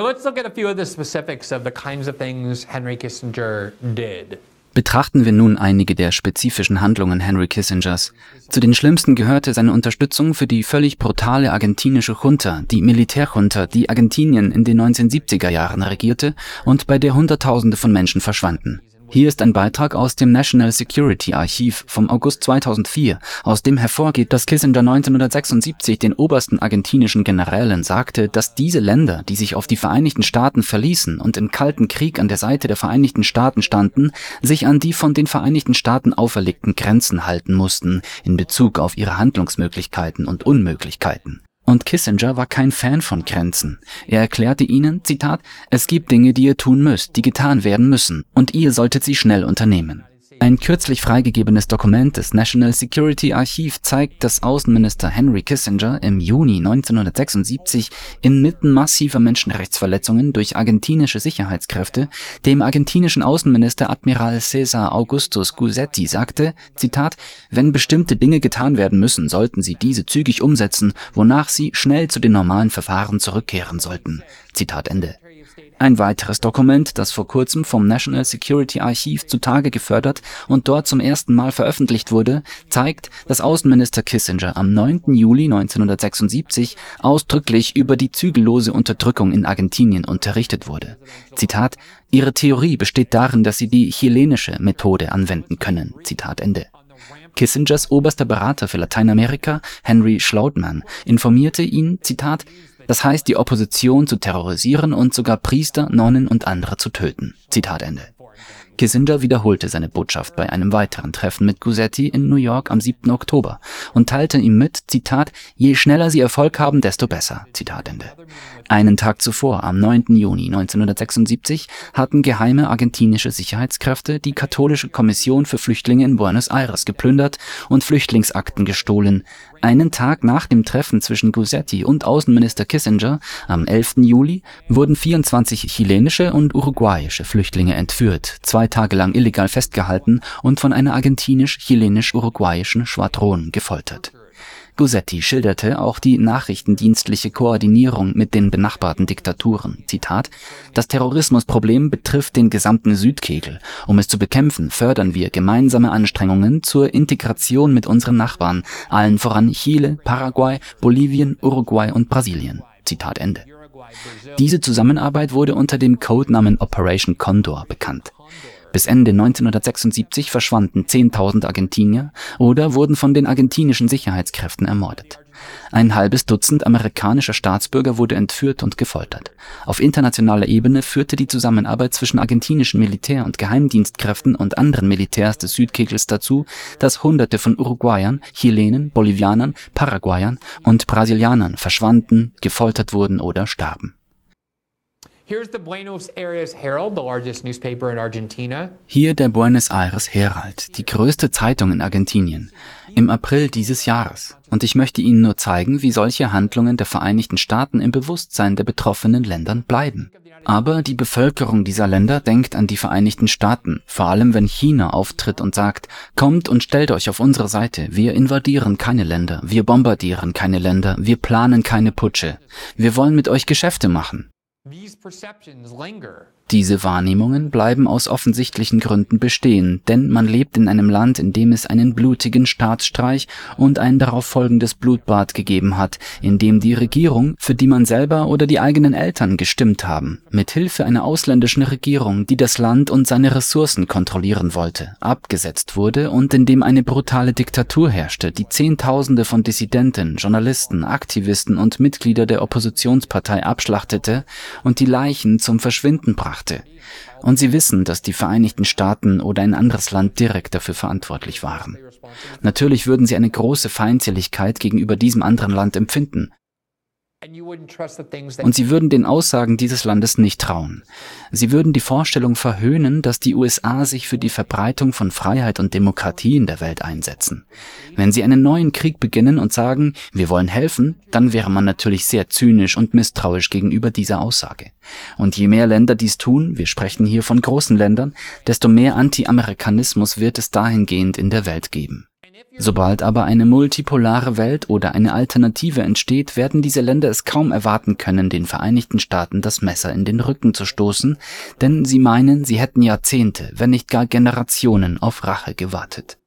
Now let's look at a few of the specifics of the kinds of things Henry Kissinger did. Betrachten wir nun einige der spezifischen Handlungen Henry Kissingers. Zu den schlimmsten gehörte seine Unterstützung für die völlig brutale argentinische Junta, die Militärjunta, die Argentinien in den 1970er Jahren regierte und bei der Hunderttausende von Menschen verschwanden. Hier ist ein Beitrag aus dem National Security Archiv vom August 2004, aus dem hervorgeht, dass Kissinger 1976 den obersten argentinischen Generälen sagte, dass diese Länder, die sich auf die Vereinigten Staaten verließen und im Kalten Krieg an der Seite der Vereinigten Staaten standen, sich an die von den Vereinigten Staaten auferlegten Grenzen halten mussten in Bezug auf ihre Handlungsmöglichkeiten und Unmöglichkeiten. Und Kissinger war kein Fan von Grenzen. Er erklärte ihnen, Zitat, es gibt Dinge, die ihr tun müsst, die getan werden müssen, und ihr solltet sie schnell unternehmen. Ein kürzlich freigegebenes Dokument des National Security Archiv zeigt, dass Außenminister Henry Kissinger im Juni 1976 inmitten massiver Menschenrechtsverletzungen durch argentinische Sicherheitskräfte dem argentinischen Außenminister Admiral Cesar Augustus Guzzetti sagte, Zitat, wenn bestimmte Dinge getan werden müssen, sollten sie diese zügig umsetzen, wonach sie schnell zu den normalen Verfahren zurückkehren sollten. Zitat Ende. Ein weiteres Dokument, das vor kurzem vom National Security Archive zutage gefördert und dort zum ersten Mal veröffentlicht wurde, zeigt, dass Außenminister Kissinger am 9. Juli 1976 ausdrücklich über die zügellose Unterdrückung in Argentinien unterrichtet wurde. Zitat: Ihre Theorie besteht darin, dass Sie die chilenische Methode anwenden können. Zitat Ende. Kissingers oberster Berater für Lateinamerika, Henry Schlautman, informierte ihn, Zitat, das heißt, die Opposition zu terrorisieren und sogar Priester, Nonnen und andere zu töten. Zitat Ende. Kissinger wiederholte seine Botschaft bei einem weiteren Treffen mit Guzzetti in New York am 7. Oktober und teilte ihm mit, Zitat, je schneller sie Erfolg haben, desto besser. Zitat Ende. Einen Tag zuvor, am 9. Juni 1976, hatten geheime argentinische Sicherheitskräfte die katholische Kommission für Flüchtlinge in Buenos Aires geplündert und Flüchtlingsakten gestohlen, einen Tag nach dem Treffen zwischen Guzzetti und Außenminister Kissinger am 11. Juli wurden 24 chilenische und uruguayische Flüchtlinge entführt, zwei Tage lang illegal festgehalten und von einer argentinisch-chilenisch-uruguayischen Schwadron gefoltert Guzzetti schilderte auch die nachrichtendienstliche Koordinierung mit den benachbarten Diktaturen. Zitat: Das Terrorismusproblem betrifft den gesamten Südkegel. Um es zu bekämpfen, fördern wir gemeinsame Anstrengungen zur Integration mit unseren Nachbarn, allen voran Chile, Paraguay, Bolivien, Uruguay und Brasilien. Zitat Ende. Diese Zusammenarbeit wurde unter dem Codenamen Operation Condor bekannt bis Ende 1976 verschwanden 10.000 Argentinier oder wurden von den argentinischen Sicherheitskräften ermordet. Ein halbes Dutzend amerikanischer Staatsbürger wurde entführt und gefoltert. Auf internationaler Ebene führte die Zusammenarbeit zwischen argentinischen Militär- und Geheimdienstkräften und anderen Militärs des Südkegels dazu, dass Hunderte von Uruguayern, Chilenen, Bolivianern, Paraguayern und Brasilianern verschwanden, gefoltert wurden oder starben Hier der Buenos Aires Herald, die größte Zeitung in Argentinien, im April dieses Jahres. Und ich möchte Ihnen nur zeigen, wie solche Handlungen der Vereinigten Staaten im Bewusstsein der betroffenen Ländern bleiben. Aber die Bevölkerung dieser Länder denkt an die Vereinigten Staaten, vor allem wenn China auftritt und sagt, kommt und stellt euch auf unsere Seite, wir invadieren keine Länder, wir bombardieren keine Länder, wir planen keine Putsche, wir wollen mit euch Geschäfte machen. These perceptions linger. Diese Wahrnehmungen bleiben aus offensichtlichen Gründen bestehen, denn man lebt in einem Land, in dem es einen blutigen Staatsstreich und ein darauf folgendes Blutbad gegeben hat, in dem die Regierung, für die man selber oder die eigenen Eltern gestimmt haben, mit Hilfe einer ausländischen Regierung, die das Land und seine Ressourcen kontrollieren wollte, abgesetzt wurde und in dem eine brutale Diktatur herrschte, die Zehntausende von Dissidenten, Journalisten, Aktivisten und Mitglieder der Oppositionspartei abschlachtete und die Leichen zum Verschwinden brachte brachte. Und sie wissen, dass die Vereinigten Staaten oder ein anderes Land direkt dafür verantwortlich waren. Natürlich würden sie eine große Feindseligkeit gegenüber diesem anderen Land empfinden, und sie würden den Aussagen dieses Landes nicht trauen. Sie würden die Vorstellung verhöhnen, dass die USA sich für die Verbreitung von Freiheit und Demokratie in der Welt einsetzen. Wenn sie einen neuen Krieg beginnen und sagen, wir wollen helfen, dann wäre man natürlich sehr zynisch und misstrauisch gegenüber dieser Aussage. Und je mehr Länder dies tun, wir sprechen hier von großen Ländern, desto mehr Anti-Amerikanismus wird es dahingehend in der Welt geben. Sobald aber eine multipolare Welt oder eine Alternative entsteht, werden diese Länder es kaum erwarten können, den Vereinigten Staaten das Messer in den Rücken zu stoßen, denn sie meinen, sie hätten Jahrzehnte, wenn nicht gar Generationen auf Rache gewartet.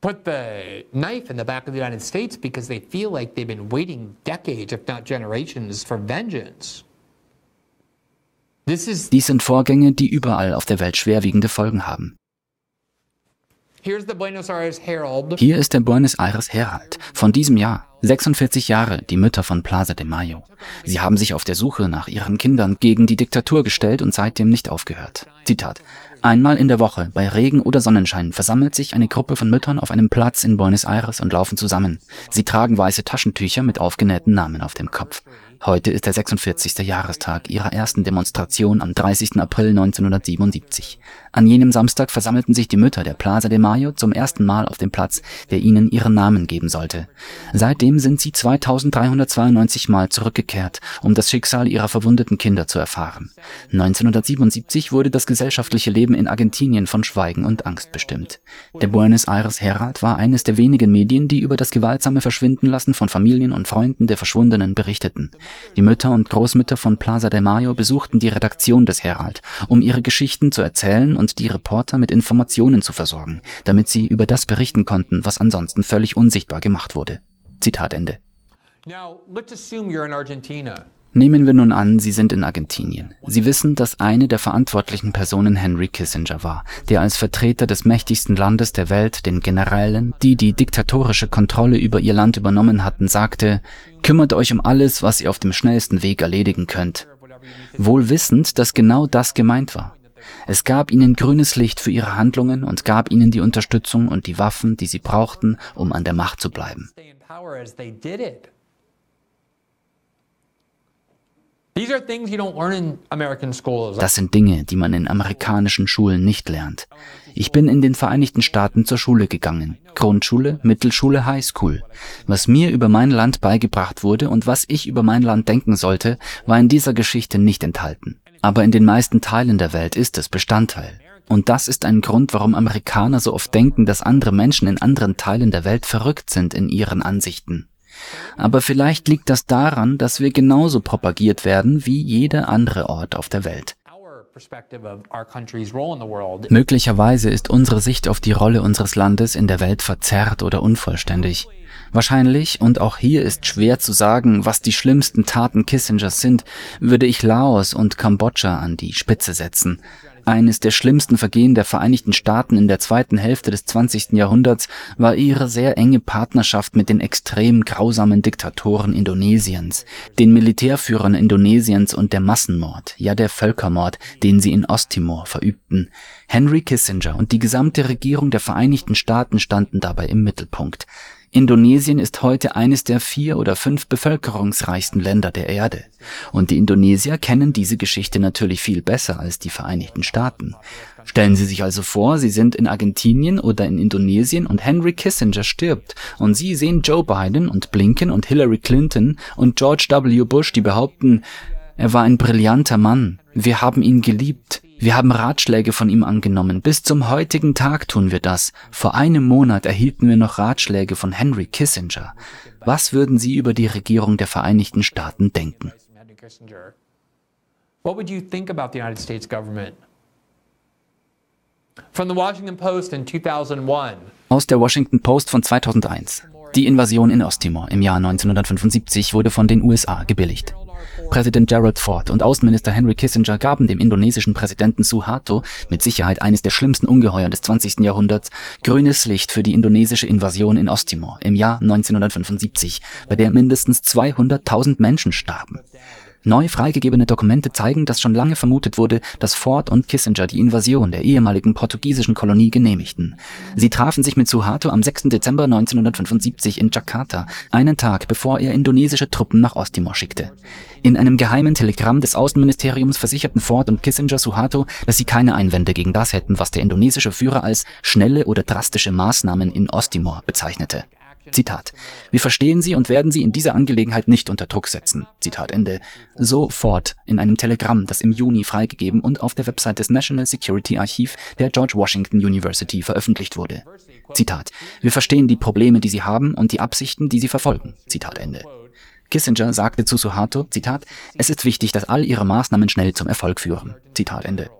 Put the knife in the back of the United States because they feel like they've been waiting decades, if not generations, for vengeance. Dies sind Vorgänge, die überall auf der Welt schwerwiegende Folgen haben. here's the Buenos Aires Herald. Hier ist der Buenos Aires Herald von diesem Jahr. 46 Jahre, die Mütter von Plaza de Mayo. Sie haben sich auf der Suche nach ihren Kindern gegen die Diktatur gestellt und seitdem nicht aufgehört. Zitat. Einmal in der Woche, bei Regen oder Sonnenschein, versammelt sich eine Gruppe von Müttern auf einem Platz in Buenos Aires und laufen zusammen. Sie tragen weiße Taschentücher mit aufgenähten Namen auf dem Kopf. Heute ist der 46. Jahrestag ihrer ersten Demonstration am 30. April 1977. An jenem Samstag versammelten sich die Mütter der Plaza de Mayo zum ersten Mal auf dem Platz, der ihnen ihren Namen geben sollte. Seitdem sind sie 2392 Mal zurückgekehrt, um das Schicksal ihrer verwundeten Kinder zu erfahren. 1977 wurde das gesellschaftliche Leben in Argentinien von Schweigen und Angst bestimmt. Der Buenos Aires Herald war eines der wenigen Medien, die über das gewaltsame Verschwindenlassen von Familien und Freunden der Verschwundenen berichteten. Die Mütter und Großmütter von Plaza de Mayo besuchten die Redaktion des Herald, um ihre Geschichten zu erzählen und die Reporter mit Informationen zu versorgen, damit sie über das berichten konnten, was ansonsten völlig unsichtbar gemacht wurde. Zitat Ende. Now, let's assume you're in Argentina. Nehmen wir nun an, Sie sind in Argentinien. Sie wissen, dass eine der verantwortlichen Personen Henry Kissinger war, der als Vertreter des mächtigsten Landes der Welt den Generälen, die die diktatorische Kontrolle über ihr Land übernommen hatten, sagte, kümmert euch um alles, was ihr auf dem schnellsten Weg erledigen könnt. Wohl wissend, dass genau das gemeint war. Es gab ihnen grünes Licht für ihre Handlungen und gab ihnen die Unterstützung und die Waffen, die sie brauchten, um an der Macht zu bleiben. Stay in power as they did it. These are things you don't learn in American schools. Das sind Dinge, die man in amerikanischen Schulen nicht lernt. Ich bin in den Vereinigten Staaten zur Schule gegangen. Grundschule, Mittelschule, Highschool. Was mir über mein Land beigebracht wurde und was ich über mein Land denken sollte, war in dieser Geschichte nicht enthalten. Aber in den meisten Teilen der Welt ist es Bestandteil. Und das ist ein Grund, warum Amerikaner so oft denken, dass andere Menschen in anderen Teilen der Welt verrückt sind in ihren Ansichten. Aber vielleicht liegt das daran, dass wir genauso propagiert werden wie jeder andere Ort auf der Welt. Möglicherweise ist unsere Sicht auf die Rolle unseres Landes in der Welt verzerrt oder unvollständig. Wahrscheinlich, und auch hier ist schwer zu sagen, was die schlimmsten Taten Kissingers sind, würde ich Laos und Kambodscha an die Spitze setzen. Eines der schlimmsten Vergehen der Vereinigten Staaten in der zweiten Hälfte des 20. Jahrhunderts war ihre sehr enge Partnerschaft mit den extrem grausamen Diktatoren Indonesiens, den Militärführern Indonesiens und der Massenmord, ja der Völkermord, den sie in Osttimor verübten. Henry Kissinger und die gesamte Regierung der Vereinigten Staaten standen dabei im Mittelpunkt. Indonesien ist heute eines der vier oder fünf bevölkerungsreichsten Länder der Erde. Und die Indonesier kennen diese Geschichte natürlich viel besser als die Vereinigten Staaten. Stellen Sie sich also vor, Sie sind in Argentinien oder in Indonesien und Henry Kissinger stirbt und Sie sehen Joe Biden und Blinken und Hillary Clinton und George W. Bush, die behaupten, er war ein brillanter Mann, wir haben ihn geliebt, wir haben Ratschläge von ihm angenommen. Bis zum heutigen Tag tun wir das. Vor einem Monat erhielten wir noch Ratschläge von Henry Kissinger. Was würden Sie über die Regierung der Vereinigten Staaten denken? What would you think about the United States government? From the Washington Post in 2001. Aus der Washington Post von 2001. Die Invasion in Osttimor im Jahr 1975 wurde von den USA gebilligt. Präsident Gerald Ford und Außenminister Henry Kissinger gaben dem indonesischen Präsidenten Suharto, mit Sicherheit eines der schlimmsten Ungeheuer des 20. Jahrhunderts, grünes Licht für die indonesische Invasion in Osttimor im Jahr 1975, bei der mindestens 200.000 Menschen starben. Neu freigegebene Dokumente zeigen, dass schon lange vermutet wurde, dass Ford und Kissinger die Invasion der ehemaligen portugiesischen Kolonie genehmigten. Sie trafen sich mit Suharto am 6. Dezember 1975 in Jakarta, einen Tag bevor er indonesische Truppen nach Osttimor schickte. In einem geheimen Telegramm des Außenministeriums versicherten Ford und Kissinger Suharto, dass sie keine Einwände gegen das hätten, was der indonesische Führer als schnelle oder drastische Maßnahmen in Osttimor bezeichnete. Zitat. Wir verstehen Sie und werden Sie in dieser Angelegenheit nicht unter Druck setzen. Zitat Ende. Sofort in einem Telegramm, das im Juni freigegeben und auf der Website des National Security Archiv der George Washington University veröffentlicht wurde. Zitat. Wir verstehen die Probleme, die Sie haben und die Absichten, die Sie verfolgen. Zitat Ende. Kissinger sagte zu Suharto, Zitat, es ist wichtig, dass all ihre Maßnahmen schnell zum Erfolg führen. Zitat Ende.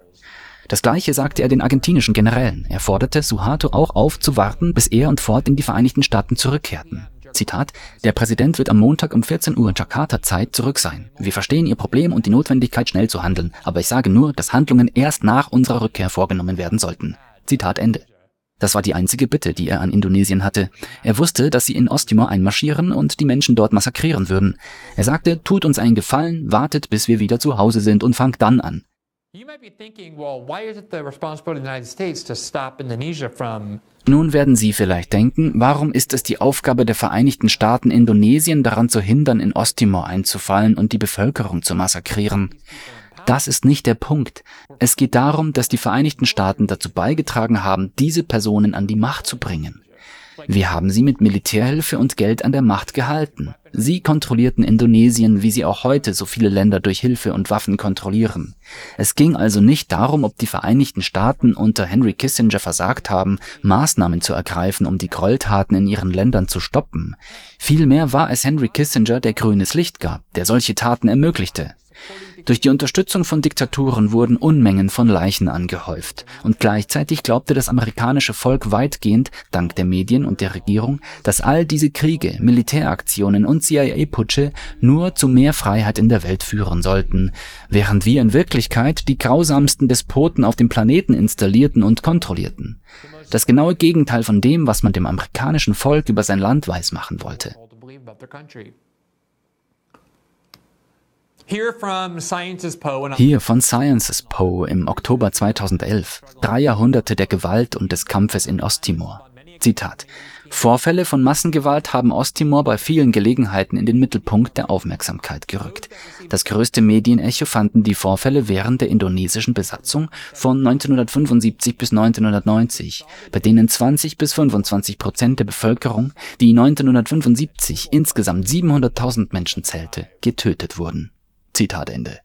Das gleiche sagte er den argentinischen Generälen. Er forderte Suharto auch auf, zu warten, bis er und Ford in die Vereinigten Staaten zurückkehrten. Zitat, der Präsident wird am Montag um 14 Uhr Jakarta-Zeit zurück sein. Wir verstehen Ihr Problem und die Notwendigkeit, schnell zu handeln, aber ich sage nur, dass Handlungen erst nach unserer Rückkehr vorgenommen werden sollten. Zitat Ende. Das war die einzige Bitte, die er an Indonesien hatte. Er wusste, dass sie in Osttimor einmarschieren und die Menschen dort massakrieren würden. Er sagte, tut uns einen Gefallen, wartet, bis wir wieder zu Hause sind und fangt dann an. Nun werden Sie vielleicht denken, warum ist es die Aufgabe der Vereinigten Staaten, Indonesien daran zu hindern, in Osttimor einzufallen und die Bevölkerung zu massakrieren? Das ist nicht der Punkt. Es geht darum, dass die Vereinigten Staaten dazu beigetragen haben, diese Personen an die Macht zu bringen. Wir haben sie mit Militärhilfe und Geld an der Macht gehalten. Sie kontrollierten Indonesien, wie sie auch heute so viele Länder durch Hilfe und Waffen kontrollieren. Es ging also nicht darum, ob die Vereinigten Staaten unter Henry Kissinger versagt haben, Maßnahmen zu ergreifen, um die Gräueltaten in ihren Ländern zu stoppen. Vielmehr war es Henry Kissinger, der grünes Licht gab, der solche Taten ermöglichte. Durch die Unterstützung von Diktaturen wurden Unmengen von Leichen angehäuft. Und gleichzeitig glaubte das amerikanische Volk weitgehend, dank der Medien und der Regierung, dass all diese Kriege, Militäraktionen und CIA-Putsche nur zu mehr Freiheit in der Welt führen sollten, während wir in Wirklichkeit die grausamsten Despoten auf dem Planeten installierten und kontrollierten. Das genaue Gegenteil von dem, was man dem amerikanischen Volk über sein Land weismachen wollte. Hier von Sciences Poe im Oktober 2011. Drei Jahrhunderte der Gewalt und des Kampfes in Osttimor. Zitat. Vorfälle von Massengewalt haben Osttimor bei vielen Gelegenheiten in den Mittelpunkt der Aufmerksamkeit gerückt. Das größte Medienecho fanden die Vorfälle während der indonesischen Besatzung von 1975 bis 1990, bei denen 20 bis 25 Prozent der Bevölkerung, die 1975 insgesamt 700.000 Menschen zählte, getötet wurden. Zitat Ende.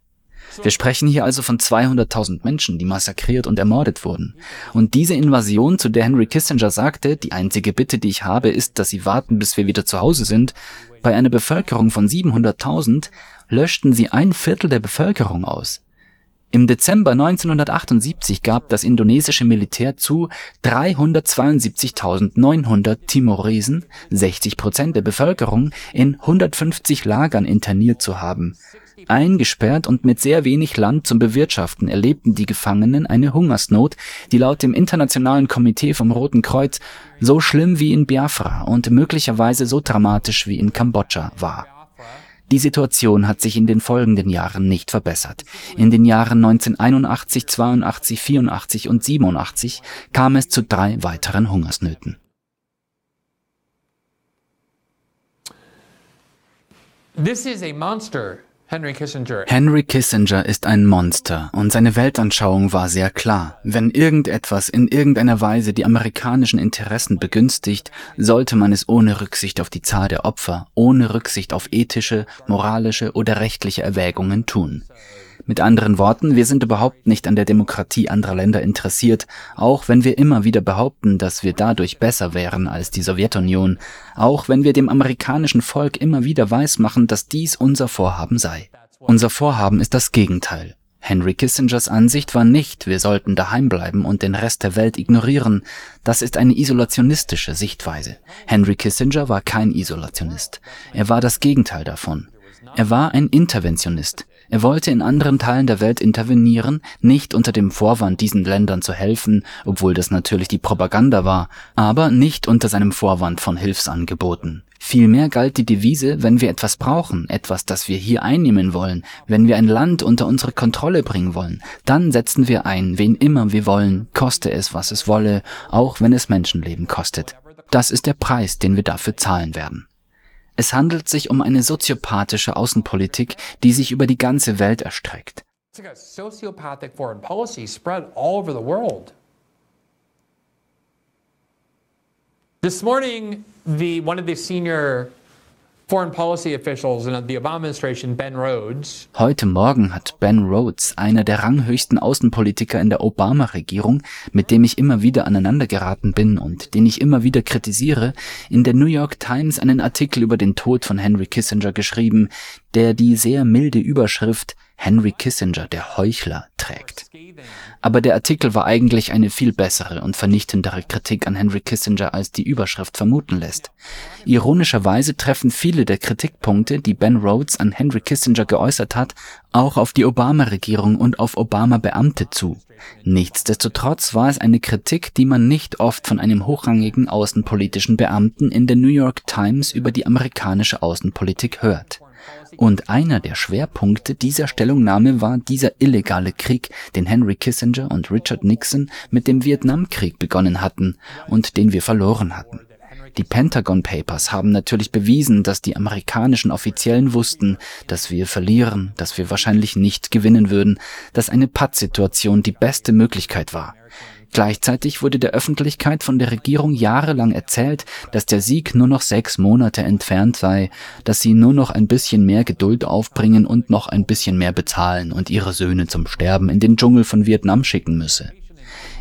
Wir sprechen hier also von 200.000 Menschen, die massakriert und ermordet wurden. Und diese Invasion, zu der Henry Kissinger sagte, die einzige Bitte, die ich habe, ist, dass sie warten, bis wir wieder zu Hause sind, bei einer Bevölkerung von 700.000 löschten sie ein Viertel der Bevölkerung aus. Im Dezember 1978 gab das indonesische Militär zu, 372.900 Timoresen, 60 Prozent der Bevölkerung, in 150 Lagern interniert zu haben. Eingesperrt und mit sehr wenig Land zum Bewirtschaften erlebten die Gefangenen eine Hungersnot, die laut dem Internationalen Komitee vom Roten Kreuz so schlimm wie in Biafra und möglicherweise so dramatisch wie in Kambodscha war. Die Situation hat sich in den folgenden Jahren nicht verbessert. In den Jahren 1981, 82, 84 und 87 kam es zu drei weiteren Hungersnöten. This is a monster. Henry Kissinger. Henry Kissinger ist ein Monster und seine Weltanschauung war sehr klar. Wenn irgendetwas in irgendeiner Weise die amerikanischen Interessen begünstigt, sollte man es ohne Rücksicht auf die Zahl der Opfer, ohne Rücksicht auf ethische, moralische oder rechtliche Erwägungen tun. Mit anderen Worten, wir sind überhaupt nicht an der Demokratie anderer Länder interessiert, auch wenn wir immer wieder behaupten, dass wir dadurch besser wären als die Sowjetunion, auch wenn wir dem amerikanischen Volk immer wieder weismachen, dass dies unser Vorhaben sei. Unser Vorhaben ist das Gegenteil. Henry Kissingers Ansicht war nicht, wir sollten daheim bleiben und den Rest der Welt ignorieren. Das ist eine isolationistische Sichtweise. Henry Kissinger war kein Isolationist. Er war das Gegenteil davon. Er war ein Interventionist. Er wollte in anderen Teilen der Welt intervenieren, nicht unter dem Vorwand, diesen Ländern zu helfen, obwohl das natürlich die Propaganda war, aber nicht unter seinem Vorwand von Hilfsangeboten. Vielmehr galt die Devise, wenn wir etwas brauchen, etwas, das wir hier einnehmen wollen, wenn wir ein Land unter unsere Kontrolle bringen wollen, dann setzen wir ein, wen immer wir wollen, koste es, was es wolle, auch wenn es Menschenleben kostet. Das ist der Preis, den wir dafür zahlen werden. Es handelt sich um eine soziopathische Außenpolitik, die sich über die ganze Welt erstreckt. This morning, the, one of the senior Heute Morgen hat Ben Rhodes, einer der ranghöchsten Außenpolitiker in der Obama-Regierung, mit dem ich immer wieder aneinandergeraten bin und den ich immer wieder kritisiere, in der New York Times einen Artikel über den Tod von Henry Kissinger geschrieben, der die sehr milde Überschrift Henry Kissinger, der Heuchler, trägt. Aber der Artikel war eigentlich eine viel bessere und vernichtendere Kritik an Henry Kissinger, als die Überschrift vermuten lässt. Ironischerweise treffen viele der Kritikpunkte, die Ben Rhodes an Henry Kissinger geäußert hat, auch auf die Obama-Regierung und auf Obama-Beamte zu. Nichtsdestotrotz war es eine Kritik, die man nicht oft von einem hochrangigen außenpolitischen Beamten in der New York Times über die amerikanische Außenpolitik hört. Und einer der Schwerpunkte dieser Stellungnahme war dieser illegale Krieg, den Henry Kissinger und Richard Nixon mit dem Vietnamkrieg begonnen hatten und den wir verloren hatten. Die Pentagon Papers haben natürlich bewiesen, dass die amerikanischen Offiziellen wussten, dass wir verlieren, dass wir wahrscheinlich nicht gewinnen würden, dass eine Pattsituation die beste Möglichkeit war. Gleichzeitig wurde der Öffentlichkeit von der Regierung jahrelang erzählt, dass der Sieg nur noch sechs Monate entfernt sei, dass sie nur noch ein bisschen mehr Geduld aufbringen und noch ein bisschen mehr bezahlen und ihre Söhne zum Sterben in den Dschungel von Vietnam schicken müsse.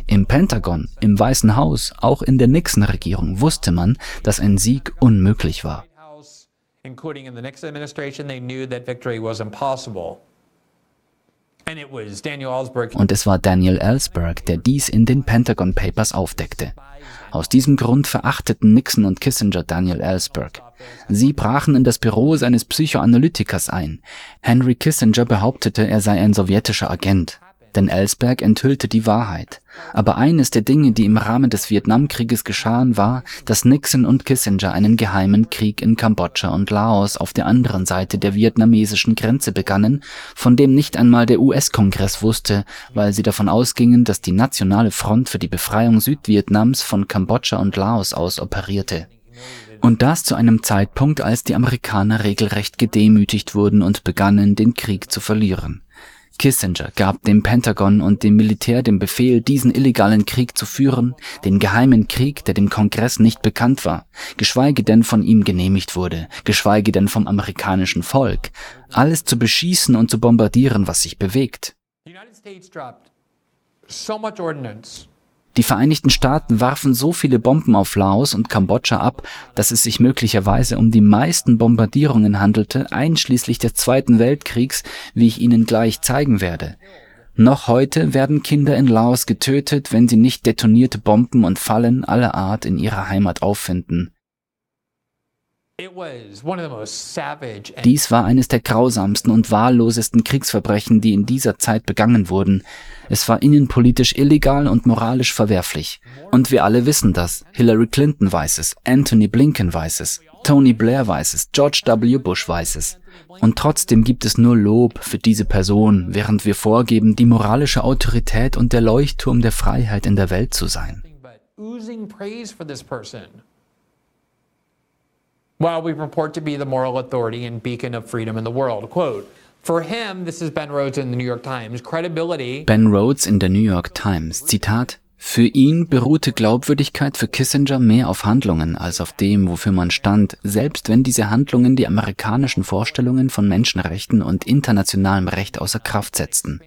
Im Pentagon, im Weißen Haus, auch in der Nixon-Regierung wusste man, dass ein Sieg unmöglich war. including in the Nixon administration, they knew that victory was impossible. And it was Daniel Ellsberg. Und es war Daniel Ellsberg, der dies in den Pentagon Papers aufdeckte. Aus diesem Grund verachteten Nixon und Kissinger Daniel Ellsberg. Sie brachen in das Büro seines Psychoanalytikers ein. Henry Kissinger behauptete, er sei ein sowjetischer Agent. Denn Ellsberg enthüllte die Wahrheit. Aber eines der Dinge, die im Rahmen des Vietnamkrieges geschahen, war, dass Nixon und Kissinger einen geheimen Krieg in Kambodscha und Laos auf der anderen Seite der vietnamesischen Grenze begannen, von dem nicht einmal der US-Kongress wusste, weil sie davon ausgingen, dass die Nationale Front für die Befreiung Südvietnams von Kambodscha und Laos aus operierte. Und das zu einem Zeitpunkt, als die Amerikaner regelrecht gedemütigt wurden und begannen, den Krieg zu verlieren. Kissinger gab dem Pentagon und dem Militär den Befehl, diesen illegalen Krieg zu führen, den geheimen Krieg, der dem Kongress nicht bekannt war, geschweige denn von ihm genehmigt wurde, geschweige denn vom amerikanischen Volk, alles zu beschießen und zu bombardieren, was sich bewegt. Die Vereinigten Staaten warfen so viele Bomben auf Laos und Kambodscha ab, dass es sich möglicherweise um die meisten Bombardierungen handelte, einschließlich des Zweiten Weltkriegs, wie ich Ihnen gleich zeigen werde. Noch heute werden Kinder in Laos getötet, wenn sie nicht detonierte Bomben und Fallen aller Art in ihrer Heimat auffinden. It was one of the most savage and Dies war eines der grausamsten und wahllosesten Kriegsverbrechen, die in dieser Zeit begangen wurden. Es war innenpolitisch illegal und moralisch verwerflich. Und wir alle wissen das. Hillary Clinton weiß es, Anthony Blinken weiß es, Tony Blair weiß es, George W. Bush weiß es. Und trotzdem gibt es nur Lob für diese Person, während wir vorgeben, die moralische Autorität und der Leuchtturm der Freiheit in der Welt zu sein. but oozing praise for this person. While we purport to be the moral authority and beacon of freedom in the world. Quote, for him, this is Ben Rhodes in the New York Times, credibility Ben Rhodes in der New York Times, Zitat, Für ihn beruhte Glaubwürdigkeit für Kissinger mehr auf Handlungen als auf dem, wofür man stand, selbst wenn diese Handlungen die amerikanischen Vorstellungen von Menschenrechten und internationalem Recht außer Kraft setzten.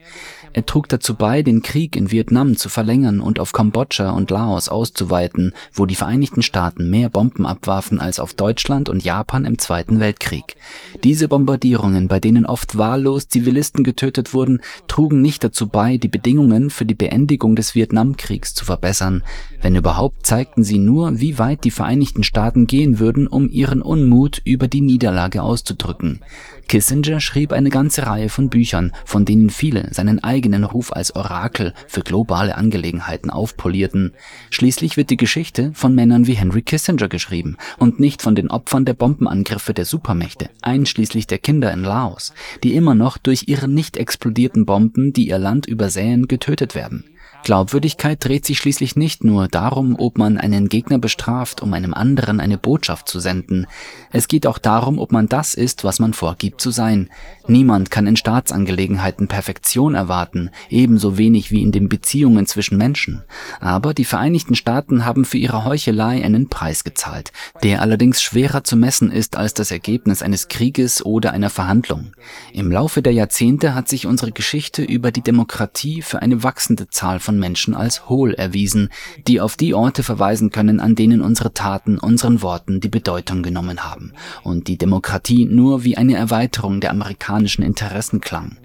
Er trug dazu bei, den Krieg in Vietnam zu verlängern und auf Kambodscha und Laos auszuweiten, wo die Vereinigten Staaten mehr Bomben abwarfen als auf Deutschland und Japan im Zweiten Weltkrieg. Diese Bombardierungen, bei denen oft wahllos Zivilisten getötet wurden, trugen nicht dazu bei, die Bedingungen für die Beendigung des Vietnamkriegs zu verbessern. Wenn überhaupt, zeigten sie nur, wie weit die Vereinigten Staaten gehen würden, um ihren Unmut über die Niederlage auszudrücken. Kissinger schrieb eine ganze Reihe von Büchern, von denen viele seinen eigenen Ruf als Orakel für globale Angelegenheiten aufpolierten. Schließlich wird die Geschichte von Männern wie Henry Kissinger geschrieben und nicht von den Opfern der Bombenangriffe der Supermächte, einschließlich der Kinder in Laos, die immer noch durch ihre nicht explodierten Bomben, die ihr Land übersäen, getötet werden. Glaubwürdigkeit dreht sich schließlich nicht nur darum, ob man einen Gegner bestraft, um einem anderen eine Botschaft zu senden. Es geht auch darum, ob man das ist, was man vorgibt zu sein. Niemand kann in Staatsangelegenheiten Perfektion erwarten, ebenso wenig wie in den Beziehungen zwischen Menschen. Aber die Vereinigten Staaten haben für ihre Heuchelei einen Preis gezahlt, der allerdings schwerer zu messen ist als das Ergebnis eines Krieges oder einer Verhandlung. Im Laufe der Jahrzehnte hat sich unsere Geschichte über die Demokratie für eine wachsende Zahl von Menschen als hohl erwiesen, die auf die Orte verweisen können, an denen unsere Taten unseren Worten die Bedeutung genommen haben und die Demokratie nur wie eine Erweiterung der amerikanischen Interessen klang.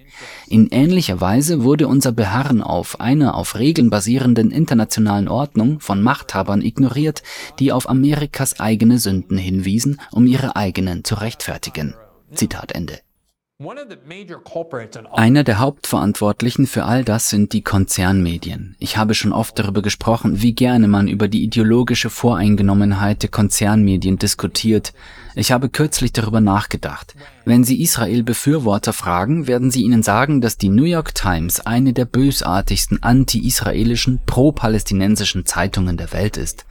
In ähnlicher Weise wurde unser Beharren auf einer auf Regeln basierenden internationalen Ordnung von Machthabern ignoriert, die auf Amerikas eigene Sünden hinwiesen, um ihre eigenen zu rechtfertigen. Zitat Ende. Einer der Hauptverantwortlichen für all das sind die Konzernmedien. Ich habe schon oft darüber gesprochen, wie gerne man über die ideologische Voreingenommenheit der Konzernmedien diskutiert. Ich habe kürzlich darüber nachgedacht. Wenn Sie Israel-Befürworter fragen, werden sie Ihnen sagen, dass die New York Times eine der bösartigsten anti-israelischen, pro-palästinensischen Zeitungen der Welt ist.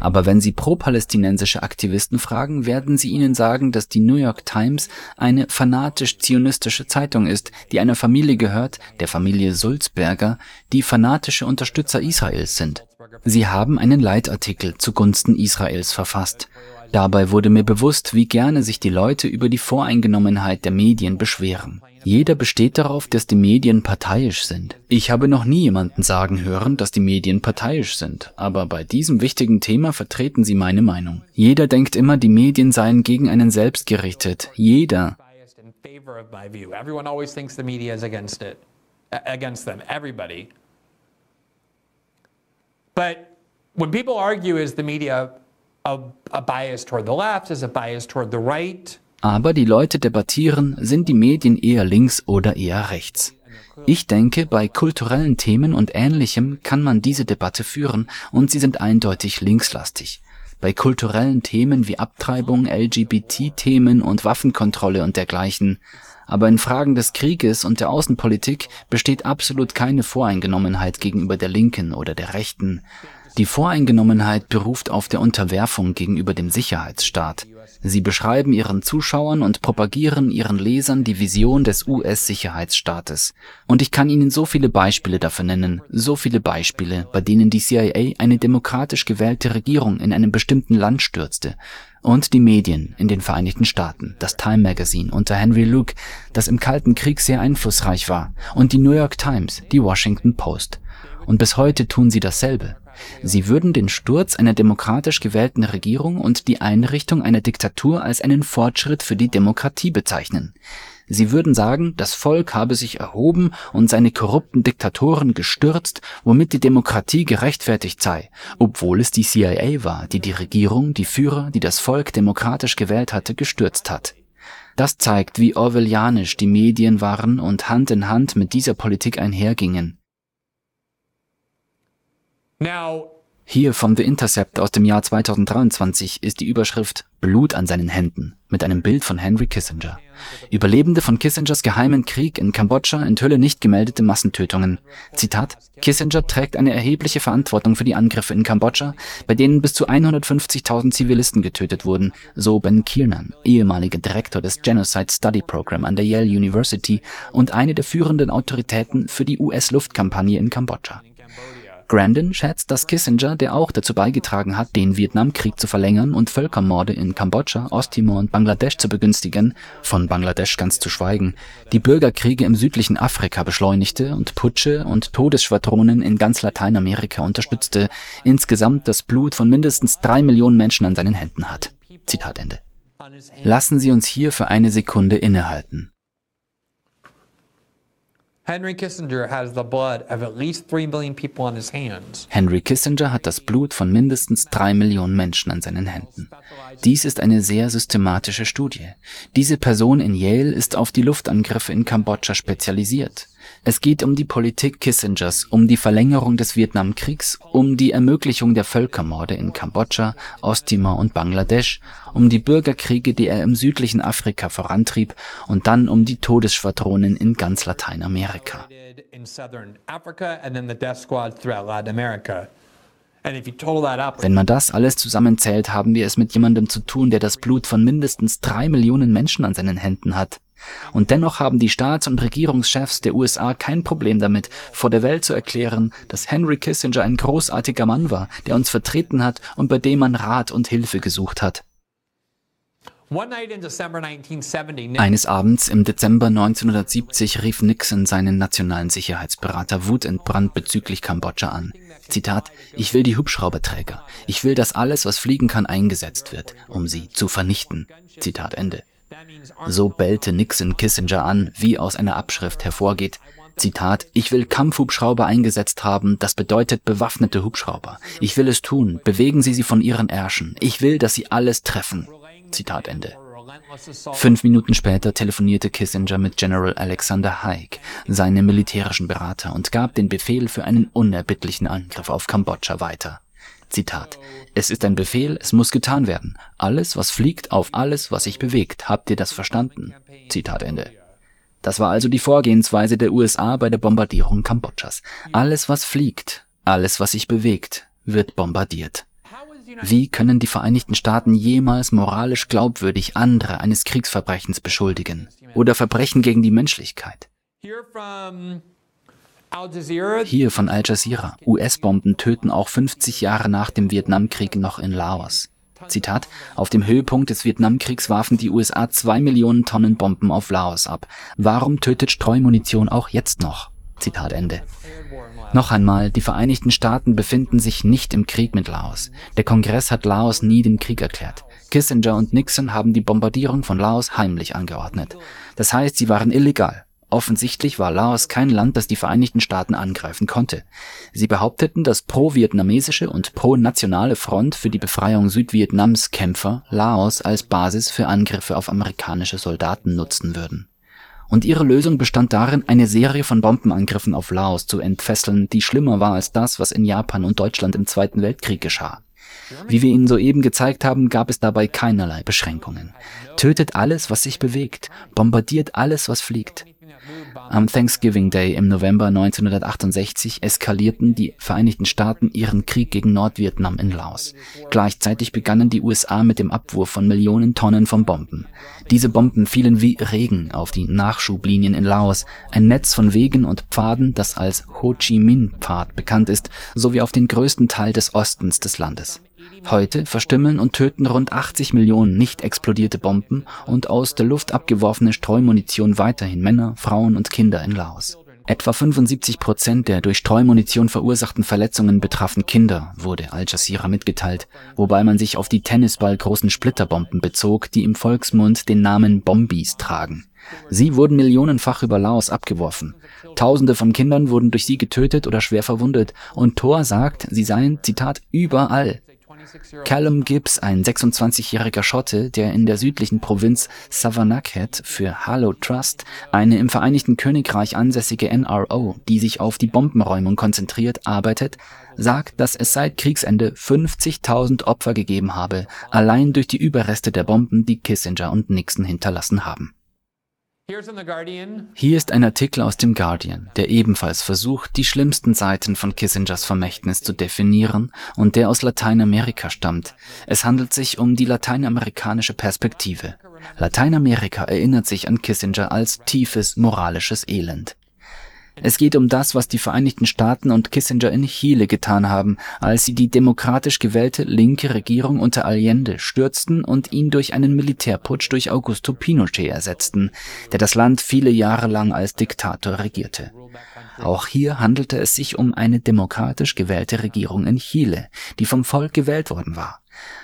Aber wenn Sie pro-palästinensische Aktivisten fragen, werden sie Ihnen sagen, dass die New York Times eine fanatisch-zionistische Zeitung ist, die einer Familie gehört, der Familie Sulzberger, die fanatische Unterstützer Israels sind. Sie haben einen Leitartikel zugunsten Israels verfasst. Dabei wurde mir bewusst, wie gerne sich die Leute über die Voreingenommenheit der Medien beschweren. Jeder besteht darauf, dass die Medien parteiisch sind. Ich habe noch nie jemanden sagen hören, dass die Medien parteiisch sind, aber bei diesem wichtigen Thema vertreten sie meine Meinung. Jeder denkt immer, die Medien seien gegen einen selbst gerichtet. Jeder. But when people argue is the media a, a bias toward the left, is a bias toward the right? Aber die Leute debattieren, sind die Medien eher links oder eher rechts. Ich denke, bei kulturellen Themen und Ähnlichem kann man diese Debatte führen und sie sind eindeutig linkslastig. Bei kulturellen Themen wie Abtreibung, LGBT-Themen und Waffenkontrolle und dergleichen. Aber in Fragen des Krieges und der Außenpolitik besteht absolut keine Voreingenommenheit gegenüber der Linken oder der Rechten. Die Voreingenommenheit beruft auf der Unterwerfung gegenüber dem Sicherheitsstaat. Sie beschreiben ihren Zuschauern und propagieren ihren Lesern die Vision des US-Sicherheitsstaates. Und ich kann Ihnen so viele Beispiele dafür nennen, so viele Beispiele, bei denen die CIA eine demokratisch gewählte Regierung in einem bestimmten Land stürzte. Und die Medien in den Vereinigten Staaten, das Time Magazine unter Henry Luke, das im Kalten Krieg sehr einflussreich war, und die New York Times, die Washington Post. Und bis heute tun sie dasselbe. Sie würden den Sturz einer demokratisch gewählten Regierung und die Einrichtung einer Diktatur als einen Fortschritt für die Demokratie bezeichnen. Sie würden sagen, das Volk habe sich erhoben und seine korrupten Diktatoren gestürzt, womit die Demokratie gerechtfertigt sei, obwohl es die CIA war, die die Regierung, die Führer, die das Volk demokratisch gewählt hatte, gestürzt hat. Das zeigt, wie orwellianisch die Medien waren und Hand in Hand mit dieser Politik einhergingen. Hier von The Intercept aus dem Jahr 2023 ist die Überschrift Blut an seinen Händen mit einem Bild von Henry Kissinger. Überlebende von Kissingers geheimen Krieg in Kambodscha enthülle nicht gemeldete Massentötungen. Zitat: Kissinger trägt eine erhebliche Verantwortung für die Angriffe in Kambodscha, bei denen bis zu 150.000 Zivilisten getötet wurden, so Ben Kiernan, ehemaliger Direktor des Genocide Study Program an der Yale University und eine der führenden Autoritäten für die US-Luftkampagne in Kambodscha. Grandin schätzt, dass Kissinger, der auch dazu beigetragen hat, den Vietnamkrieg zu verlängern und Völkermorde in Kambodscha, Osttimor und Bangladesch zu begünstigen, von Bangladesch ganz zu schweigen, die Bürgerkriege im südlichen Afrika beschleunigte und Putsche und Todesschwadronen in ganz Lateinamerika unterstützte, insgesamt das Blut von mindestens drei Millionen Menschen an seinen Händen hat. Zitat Ende. Lassen Sie uns hier für eine Sekunde innehalten. Henry Kissinger has the blood of at least 3 million people on his hands. Henry Kissinger hat das Blut von mindestens drei Millionen Menschen an seinen Händen. Dies ist eine sehr systematische Studie. Diese Person in Yale ist auf die Luftangriffe in Kambodscha spezialisiert. Es geht um die Politik Kissingers, um die Verlängerung des Vietnamkriegs, um die Ermöglichung der Völkermorde in Kambodscha, Osttimor und Bangladesch, um die Bürgerkriege, die er im südlichen Afrika vorantrieb, und dann um die Todesschwadronen in ganz Lateinamerika. Wenn man das alles zusammenzählt, haben wir es mit jemandem zu tun, der das Blut von mindestens drei Millionen Menschen an seinen Händen hat. Und dennoch haben die Staats- und Regierungschefs der USA kein Problem damit, vor der Welt zu erklären, dass Henry Kissinger ein großartiger Mann war, der uns vertreten hat und bei dem man Rat und Hilfe gesucht hat. Eines Abends im Dezember 1970 rief Nixon seinen nationalen Sicherheitsberater wutentbrannt bezüglich Kambodscha an. Zitat, ich will die Hubschrauberträger. Ich will, dass alles, was fliegen kann, eingesetzt wird, um sie zu vernichten. Zitat Ende. So bellte Nixon Kissinger an, wie aus einer Abschrift hervorgeht. Zitat, ich will Kampfhubschrauber eingesetzt haben, das bedeutet bewaffnete Hubschrauber. Ich will es tun, bewegen Sie sie von ihren Ärschen. Ich will, dass sie alles treffen. Zitat Ende. Fünf Minuten später telefonierte Kissinger mit General Alexander Haig, seinem militärischen Berater, und gab den Befehl für einen unerbittlichen Angriff auf Kambodscha weiter. Zitat. Es ist ein Befehl, es muss getan werden. Alles, was fliegt, auf alles, was sich bewegt. Habt ihr das verstanden? Zitat Ende. Das war also die Vorgehensweise der USA bei der Bombardierung Kambodschas. Alles, was fliegt, alles, was sich bewegt, wird bombardiert. Wie können die Vereinigten Staaten jemals moralisch glaubwürdig andere eines Kriegsverbrechens beschuldigen oder Verbrechen gegen die Menschlichkeit? Hier von Al Jazeera. US-Bomben töten auch 50 Jahre nach dem Vietnamkrieg noch in Laos. Zitat, auf dem Höhepunkt des Vietnamkriegs warfen die USA zwei Millionen Tonnen Bomben auf Laos ab. Warum tötet Streumunition auch jetzt noch? Zitat Ende. Noch einmal, die Vereinigten Staaten befinden sich nicht im Krieg mit Laos. Der Kongress hat Laos nie den Krieg erklärt. Kissinger und Nixon haben die Bombardierung von Laos heimlich angeordnet. Das heißt, sie waren illegal. Offensichtlich war Laos kein Land, das die Vereinigten Staaten angreifen konnte. Sie behaupteten, dass pro-vietnamesische und pro-nationale Front für die Befreiung Südvietnams Kämpfer Laos als Basis für Angriffe auf amerikanische Soldaten nutzen würden und ihre Lösung bestand darin, eine Serie von Bombenangriffen auf Laos zu entfesseln, die schlimmer war als das, was in Japan und Deutschland im Zweiten Weltkrieg geschah. Wie wir Ihnen soeben gezeigt haben, gab es dabei keinerlei Beschränkungen. Tötet alles, was sich bewegt, bombardiert alles, was fliegt. Am Thanksgiving Day im November 1968 eskalierten die Vereinigten Staaten ihren Krieg gegen Nordvietnam in Laos. Gleichzeitig begannen die USA mit dem Abwurf von Millionen Tonnen von Bomben. Diese Bomben fielen wie Regen auf die Nachschublinien in Laos, ein Netz von Wegen und Pfaden, das als Ho Chi Minh Pfad bekannt ist, sowie auf den größten Teil des Ostens des Landes. Heute verstümmeln und töten rund 80 Millionen nicht explodierte Bomben und aus der Luft abgeworfene Streumunition weiterhin Männer, Frauen und Kinder in Laos. Etwa 75 Prozent der durch Streumunition verursachten Verletzungen betrafen Kinder, wurde Al Jazeera mitgeteilt, wobei man sich auf die tennisballgroßen Splitterbomben bezog, die im Volksmund den Namen Bombis tragen. Sie wurden millionenfach über Laos abgeworfen. Tausende von Kindern wurden durch sie getötet oder schwer verwundet, und Thor sagt, sie seien, Zitat, überall. Callum Gibbs, ein 26-jähriger Schotte, der in der südlichen Provinz Savannakhet für Harlow Trust, eine im Vereinigten Königreich ansässige NRO, die sich auf die Bombenräumung konzentriert, arbeitet, sagt, dass es seit Kriegsende 50.000 Opfer gegeben habe, allein durch die Überreste der Bomben, die Kissinger und Nixon hinterlassen haben. Hier ist ein Artikel aus dem Guardian, der ebenfalls versucht, die schlimmsten Seiten von Kissingers Vermächtnis zu definieren und der aus Lateinamerika stammt. Es handelt sich um die lateinamerikanische Perspektive. Lateinamerika erinnert sich an Kissinger als tiefes moralisches Elend. Es geht um das, was die Vereinigten Staaten und Kissinger in Chile getan haben, als sie die demokratisch gewählte linke Regierung unter Allende stürzten und ihn durch einen Militärputsch durch Augusto Pinochet ersetzten, der das Land viele Jahre lang als Diktator regierte. Auch hier handelte es sich um eine demokratisch gewählte Regierung in Chile, die vom Volk gewählt worden war.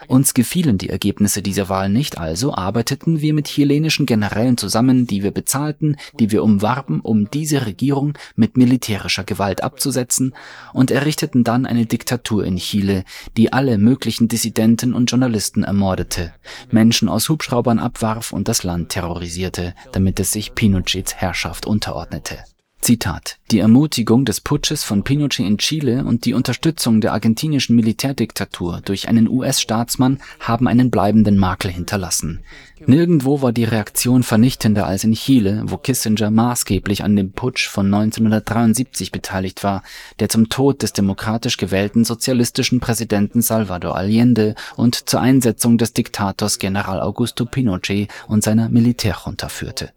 Uns gefielen die Ergebnisse dieser Wahl nicht, also arbeiteten wir mit chilenischen Generälen zusammen, die wir bezahlten, die wir umwarben, um diese Regierung mit militärischer Gewalt abzusetzen und errichteten dann eine Diktatur in Chile, die alle möglichen Dissidenten und Journalisten ermordete, Menschen aus Hubschraubern abwarf und das Land terrorisierte, damit es sich Pinochets Herrschaft unterordnete Zitat: Die Ermutigung des Putsches von Pinochet in Chile und die Unterstützung der argentinischen Militärdiktatur durch einen US-Staatsmann haben einen bleibenden Makel hinterlassen. Nirgendwo war die Reaktion vernichtender als in Chile, wo Kissinger maßgeblich an dem Putsch von 1973 beteiligt war, der zum Tod des demokratisch gewählten sozialistischen Präsidenten Salvador Allende und zur Einsetzung des Diktators General Augusto Pinochet und seiner Militärjunta führte.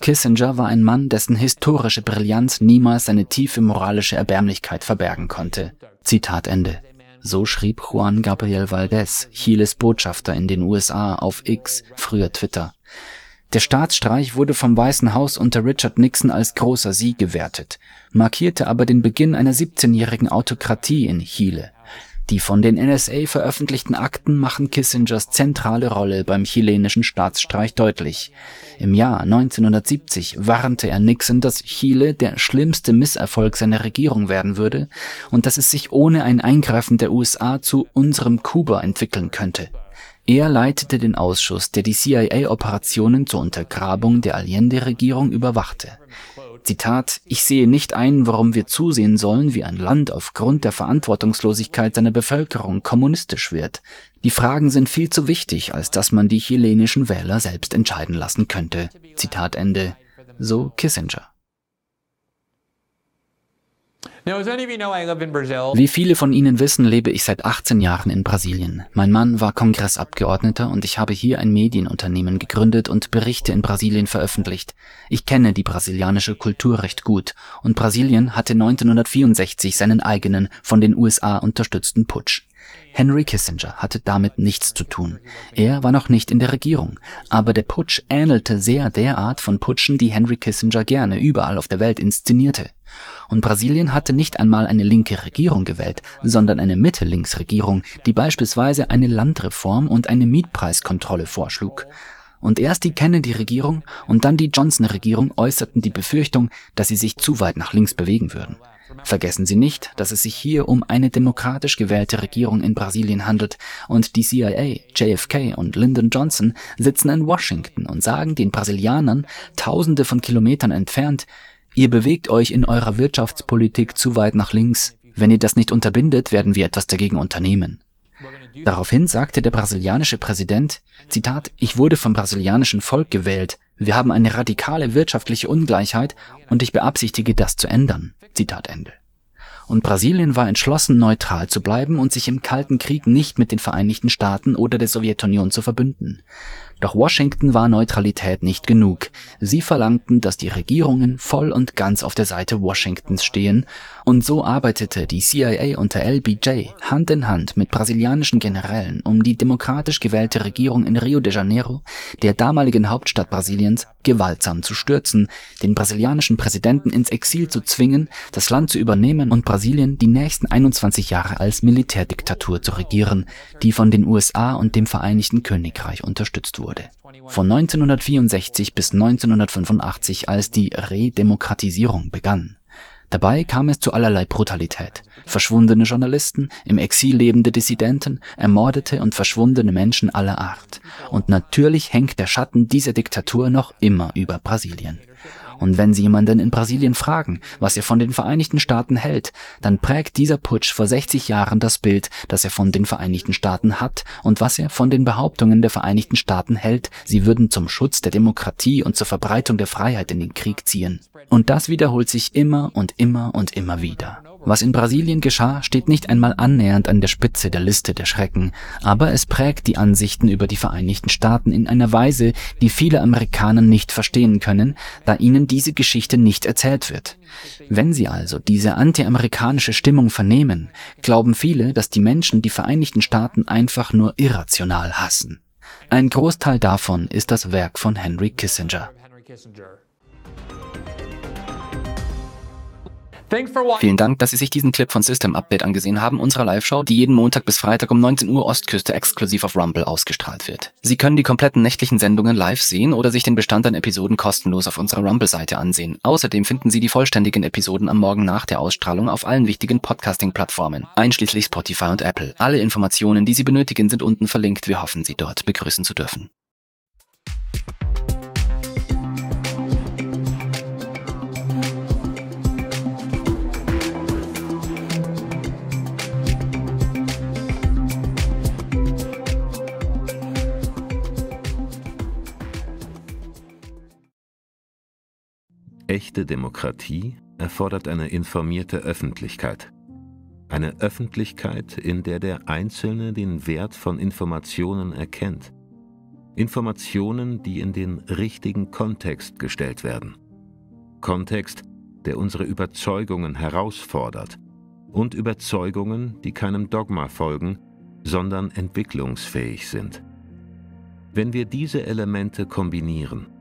Kissinger war ein Mann, dessen historische Brillanz niemals seine tiefe moralische Erbärmlichkeit verbergen konnte. Zitat Ende. So schrieb Juan Gabriel Valdez, Chiles Botschafter in den USA, auf X, früher Twitter. Der Staatsstreich wurde vom Weißen Haus unter Richard Nixon als großer Sieg gewertet, markierte aber den Beginn einer 17-jährigen Autokratie in Chile. Die von den NSA veröffentlichten Akten machen Kissingers zentrale Rolle beim chilenischen Staatsstreich deutlich. Im Jahr 1970 warnte er Nixon, dass Chile der schlimmste Misserfolg seiner Regierung werden würde und dass es sich ohne ein Eingreifen der USA zu unserem Kuba entwickeln könnte. Er leitete den Ausschuss, der die CIA-Operationen zur Untergrabung der Allende-Regierung überwachte. Zitat, ich sehe nicht ein, warum wir zusehen sollen, wie ein Land aufgrund der Verantwortungslosigkeit seiner Bevölkerung kommunistisch wird. Die Fragen sind viel zu wichtig, als dass man die chilenischen Wähler selbst entscheiden lassen könnte. Zitat Ende. So Kissinger. Wie viele von Ihnen wissen, lebe ich seit 18 Jahren in Brasilien. Mein Mann war Kongressabgeordneter und ich habe hier ein Medienunternehmen gegründet und Berichte in Brasilien veröffentlicht. Ich kenne die brasilianische Kultur recht gut und Brasilien hatte 1964 seinen eigenen, von den USA unterstützten Putsch. Henry Kissinger hatte damit nichts zu tun. Er war noch nicht in der Regierung, aber der Putsch ähnelte sehr der Art von Putschen, die Henry Kissinger gerne überall auf der Welt inszenierte. Und Brasilien hatte nicht einmal eine linke Regierung gewählt, sondern eine Mitte-Links-Regierung, die beispielsweise eine Landreform und eine Mietpreiskontrolle vorschlug. Und erst die Kennedy-Regierung und dann die Johnson-Regierung äußerten die Befürchtung, dass sie sich zu weit nach links bewegen würden. Vergessen Sie nicht, dass es sich hier um eine demokratisch gewählte Regierung in Brasilien handelt und die CIA, JFK und Lyndon Johnson sitzen in Washington und sagen den Brasilianern, tausende von Kilometern entfernt, ihr bewegt euch in eurer Wirtschaftspolitik zu weit nach links. Wenn ihr das nicht unterbindet, werden wir etwas dagegen unternehmen. Daraufhin sagte der brasilianische Präsident, Zitat, ich wurde vom brasilianischen Volk gewählt, wir haben eine radikale wirtschaftliche Ungleichheit und ich beabsichtige das zu ändern. Zitat Ende. Und Brasilien war entschlossen, neutral zu bleiben und sich im Kalten Krieg nicht mit den Vereinigten Staaten oder der Sowjetunion zu verbünden. Doch Washington war Neutralität nicht genug. Sie verlangten, dass die Regierungen voll und ganz auf der Seite Washingtons stehen, und so arbeitete die CIA unter LBJ Hand in Hand mit brasilianischen Generälen, um die demokratisch gewählte Regierung in Rio de Janeiro, der damaligen Hauptstadt Brasiliens, gewaltsam zu stürzen, den brasilianischen Präsidenten ins Exil zu zwingen, das Land zu übernehmen und Brasilien die nächsten 21 Jahre als Militärdiktatur zu regieren, die von den USA und dem Vereinigten Königreich unterstützt wurde. Von 1964 bis 1985, als die Redemokratisierung begann. Dabei kam es zu allerlei Brutalität. Verschwundene Journalisten, im Exil lebende Dissidenten, ermordete und verschwundene Menschen aller Art. Und natürlich hängt der Schatten dieser Diktatur noch immer über Brasilien. Und wenn Sie jemanden in Brasilien fragen, was er von den Vereinigten Staaten hält, dann prägt dieser Putsch vor 60 Jahren das Bild, das er von den Vereinigten Staaten hat und was er von den Behauptungen der Vereinigten Staaten hält, sie würden zum Schutz der Demokratie und zur Verbreitung der Freiheit in den Krieg ziehen. Und das wiederholt sich immer und immer und immer wieder. Was in Brasilien geschah, steht nicht einmal annähernd an der Spitze der Liste der Schrecken, aber es prägt die Ansichten über die Vereinigten Staaten in einer Weise, die viele Amerikaner nicht verstehen können, da ihnen diese Geschichte nicht erzählt wird. Wenn sie also diese anti-amerikanische Stimmung vernehmen, glauben viele, dass die Menschen die Vereinigten Staaten einfach nur irrational hassen. Ein Großteil davon ist das Werk von Henry Kissinger. Vielen Dank, dass Sie sich diesen Clip von System Update angesehen haben, unserer Live-Show, die jeden Montag bis Freitag um 19 Uhr Ostküste exklusiv auf Rumble ausgestrahlt wird. Sie können die kompletten nächtlichen Sendungen live sehen oder sich den Bestand an Episoden kostenlos auf unserer Rumble-Seite ansehen. Außerdem finden Sie die vollständigen Episoden am Morgen nach der Ausstrahlung auf allen wichtigen Podcasting-Plattformen, einschließlich Spotify und Apple. Alle Informationen, die Sie benötigen, sind unten verlinkt. Wir hoffen, Sie dort begrüßen zu dürfen. Echte Demokratie erfordert eine informierte Öffentlichkeit. Eine Öffentlichkeit, in der der Einzelne den Wert von Informationen erkennt. Informationen, die in den richtigen Kontext gestellt werden. Kontext, der unsere Überzeugungen herausfordert und Überzeugungen, die keinem Dogma folgen, sondern entwicklungsfähig sind. Wenn wir diese Elemente kombinieren,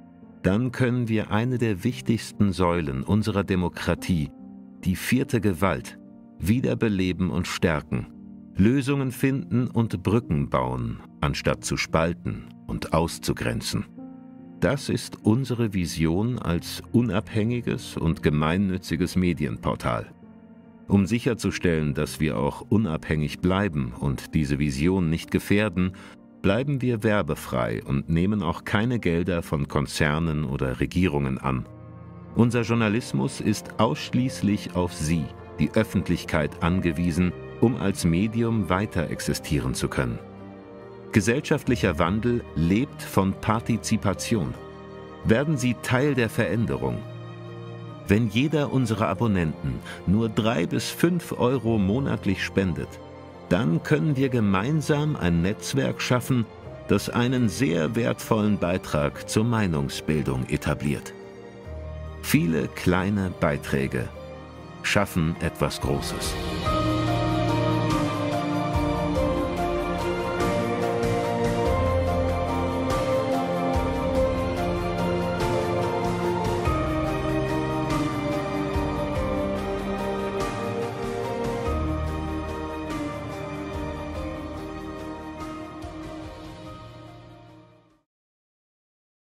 dann können wir eine der wichtigsten Säulen unserer Demokratie, die vierte Gewalt, wiederbeleben und stärken, Lösungen finden und Brücken bauen, anstatt zu spalten und auszugrenzen. Das ist unsere Vision als unabhängiges und gemeinnütziges Medienportal. Um sicherzustellen, dass wir auch unabhängig bleiben und diese Vision nicht gefährden, bleiben wir werbefrei und nehmen auch keine Gelder von Konzernen oder Regierungen an. Unser Journalismus ist ausschließlich auf Sie, die Öffentlichkeit, angewiesen, um als Medium weiter existieren zu können. Gesellschaftlicher Wandel lebt von Partizipation. Werden Sie Teil der Veränderung. Wenn jeder unserer Abonnenten nur drei bis fünf Euro monatlich spendet, dann können wir gemeinsam ein Netzwerk schaffen, das einen sehr wertvollen Beitrag zur Meinungsbildung etabliert. Viele kleine Beiträge schaffen etwas Großes.